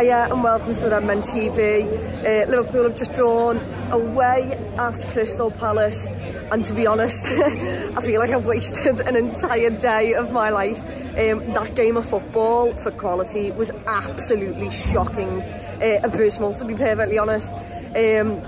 Hiya and welcome to the Redmen TV. Uh, Liverpool have just drawn away at Crystal Palace and to be honest, I feel like I've wasted an entire day of my life. Um, that game of football for quality was absolutely shocking, uh, abysmal to be perfectly honest. Um,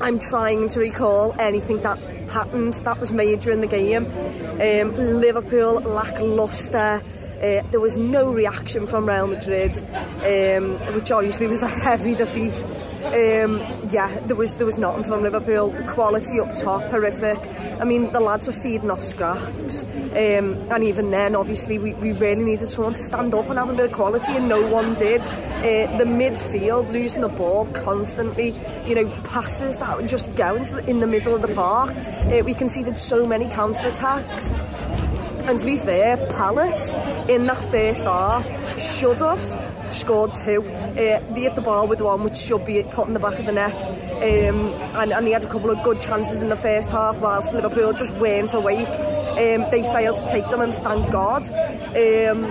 I'm trying to recall anything that happened that was major in the game. Um, Liverpool lacklustre. Uh, there was no reaction from Real Madrid, um, which obviously was a heavy defeat. Um, yeah, there was there was nothing from Liverpool. The quality up top horrific. I mean, the lads were feeding off scraps, um, and even then, obviously, we, we really needed someone to stand up and have a bit of quality, and no one did. Uh, the midfield losing the ball constantly, you know, passes that were just going in the middle of the park. Uh, we conceded so many counter attacks. And to be fair, Palace in that first half should have scored two. Uh, they hit the ball with one which should be put in the back of the net. Um, and, and they had a couple of good chances in the first half whilst Liverpool just weren't awake. Um, they failed to take them and thank God. Um,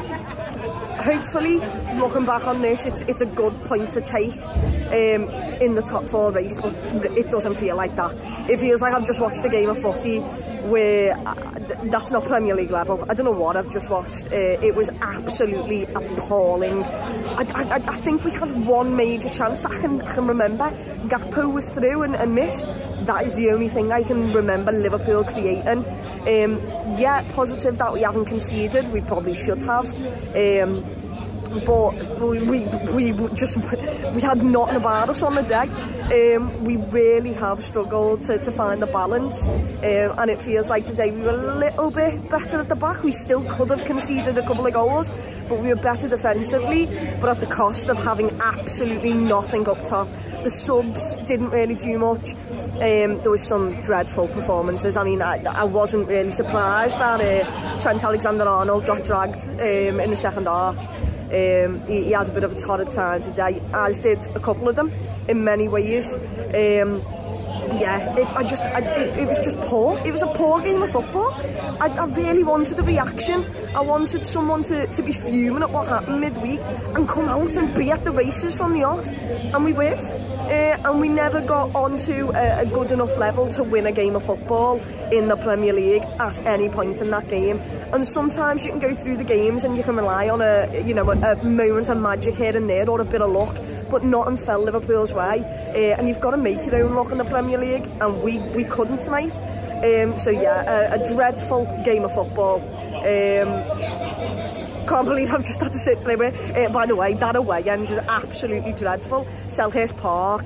hopefully, looking back on this, it's, it's a good point to take um, in the top four race, but it doesn't feel like that. It feels like I've just watched a game of footy where uh, th- that's not Premier League level. I don't know what I've just watched. Uh, it was absolutely appalling. I, I, I think we had one major chance I can, I can remember. Gakpo was through and, and missed. That is the only thing I can remember Liverpool creating. Um, yeah, positive that we haven't conceded. We probably should have. Um, but we, we, we just we had nothing about us on the day. Um, we really have struggled to, to find the balance, um, and it feels like today we were a little bit better at the back. We still could have conceded a couple of goals, but we were better defensively, but at the cost of having absolutely nothing up top. The subs didn't really do much. Um, there was some dreadful performances. I mean, I, I wasn't really surprised that uh, Trent Alexander-Arnold got dragged um, in the second half. Um, he, he had a bit of a torrid time today, as did a couple of them in many ways. Um, yeah, it, I just, I, it, it was just poor. It was a poor game of football. I, I really wanted a reaction. I wanted someone to, to be fuming at what happened midweek and come out and be at the races from the off. And we weren't. Uh, and we never got onto a, a good enough level to win a game of football in the Premier League at any point in that game. And sometimes you can go through the games and you can rely on a, you know, a, a moment of magic here and there or a bit of luck but nothing fell Liverpool's way. Uh, and you've got to make your own luck in the Premier League, and we, we couldn't tonight. Um, so yeah, a, a dreadful game of football. Um, can't believe I've just had to sit there. Uh, by the way, that away end is absolutely dreadful. Selhurst Park,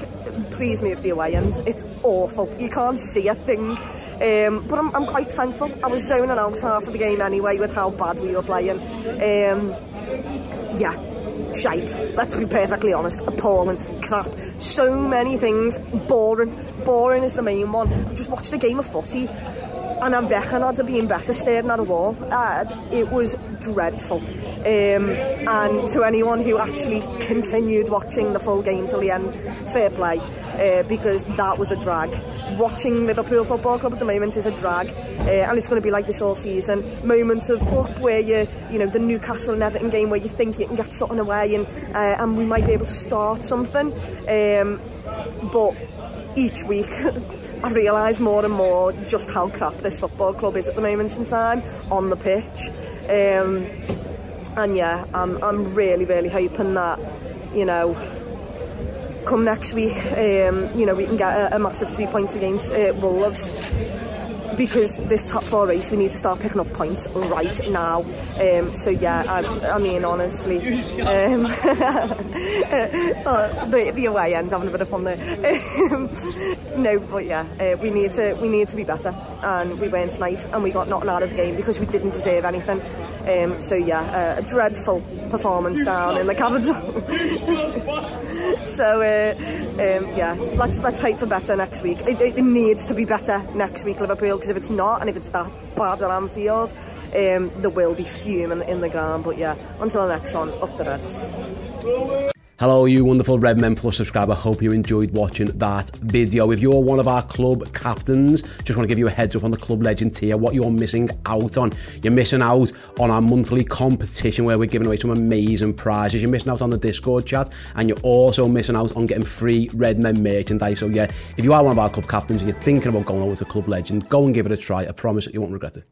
please move the away end. It's awful. You can't see a thing. Um, but I'm, I'm quite thankful. I was zoning out half of the game anyway with how bad we were playing. Um, yeah, shite. Let's be perfectly honest. Appalling. Crap. So many things. Boring. Boring is the main one. I just watched a game of footy and I'm veching odds of being better staring at a wall. Uh, it was dreadful. Um, and to anyone who actually continued watching the full game till the end, fair play. Uh, because that was a drag. Watching Liverpool Football Club at the moment is a drag, uh, and it's going to be like this all season. Moments of up where you, you know, the Newcastle and Everton game where you think you can get something away, and uh, and we might be able to start something. Um, but each week I realise more and more just how crap this football club is at the moment in time on the pitch. Um, and yeah, I'm, I'm really, really hoping that, you know, come next week, um, you know, we can get a, a massive three points against uh, Wolves. Because this top four race we need to start picking up points right now. Um, so yeah I, I mean honestly um, uh, the, the away end having a bit of fun there. Um, no but yeah uh, we need to we need to be better. And we weren't tonight and we got nothing out of the game because we didn't deserve anything. Um, so yeah uh, a dreadful performance down in the capital so uh, um, yeah let's let's hope for better next week. It, it needs to be better next week Liverpool because if it's not and if it's that bad at Anfield um, there will be fuming in the ground. But yeah until the next one up the Reds Hello, you wonderful Red Men Plus subscriber. Hope you enjoyed watching that video. If you're one of our club captains, just want to give you a heads up on the Club Legend tier, what you're missing out on. You're missing out on our monthly competition where we're giving away some amazing prizes. You're missing out on the Discord chat, and you're also missing out on getting free Red Men merchandise. So, yeah, if you are one of our club captains and you're thinking about going over to Club Legend, go and give it a try. I promise you won't regret it.